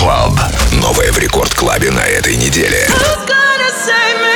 Club. Новое в Рекорд Клабе на этой неделе. Who's gonna save me?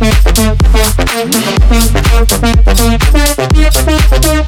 Thank you.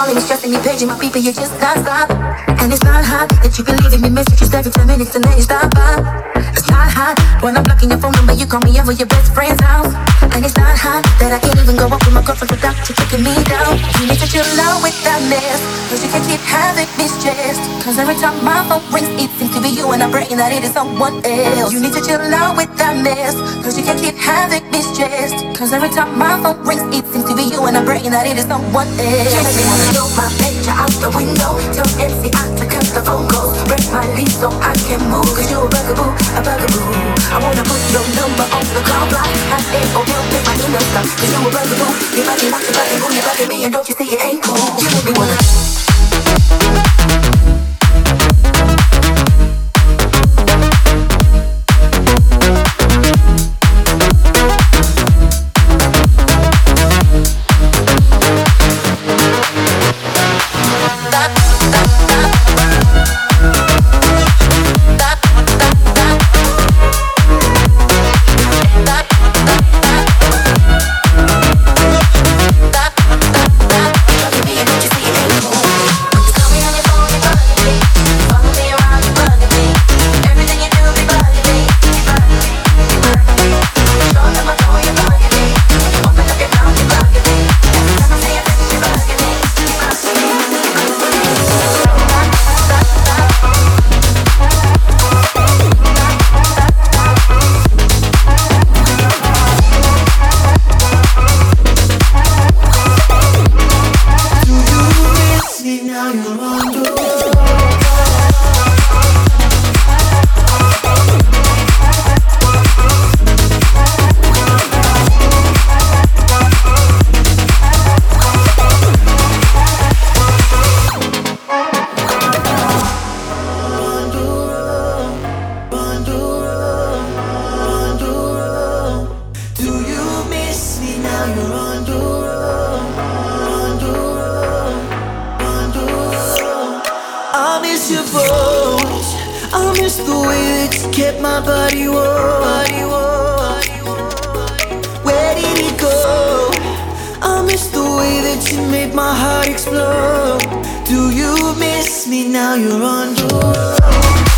That you be calling me, stressing me, paging my people, you just not stop. And it's not hot that you be leaving me messages every 10 minutes and then you stop by. It's not hot when I'm blocking your phone number, you call me over your best friend's house. And it's not hot that I can't even go up with my girlfriend without you kicking me down. You need to chill out with that mess, cause you can't keep having me stressed. Cause every time my phone rings, it seems to be you and I'm praying that it is someone else. You need to chill out with that mess, cause you can't keep having me stressed. Cause every time my phone rings, it seems to be you and I'm praying that it is someone else. You me wanna throw my picture out the window. MC I the phone calls. Break my lease so I can move. Cause you're a bugaboo, a bugaboo. I wanna put your number on the call block. I say, oh, you pick my email stuff. Cause you're a bugaboo. You bugging, bugging, boo, you bugging me. And don't you see it ain't cool? You make me wanna. Made my heart explode. Do you miss me now? You're on your road.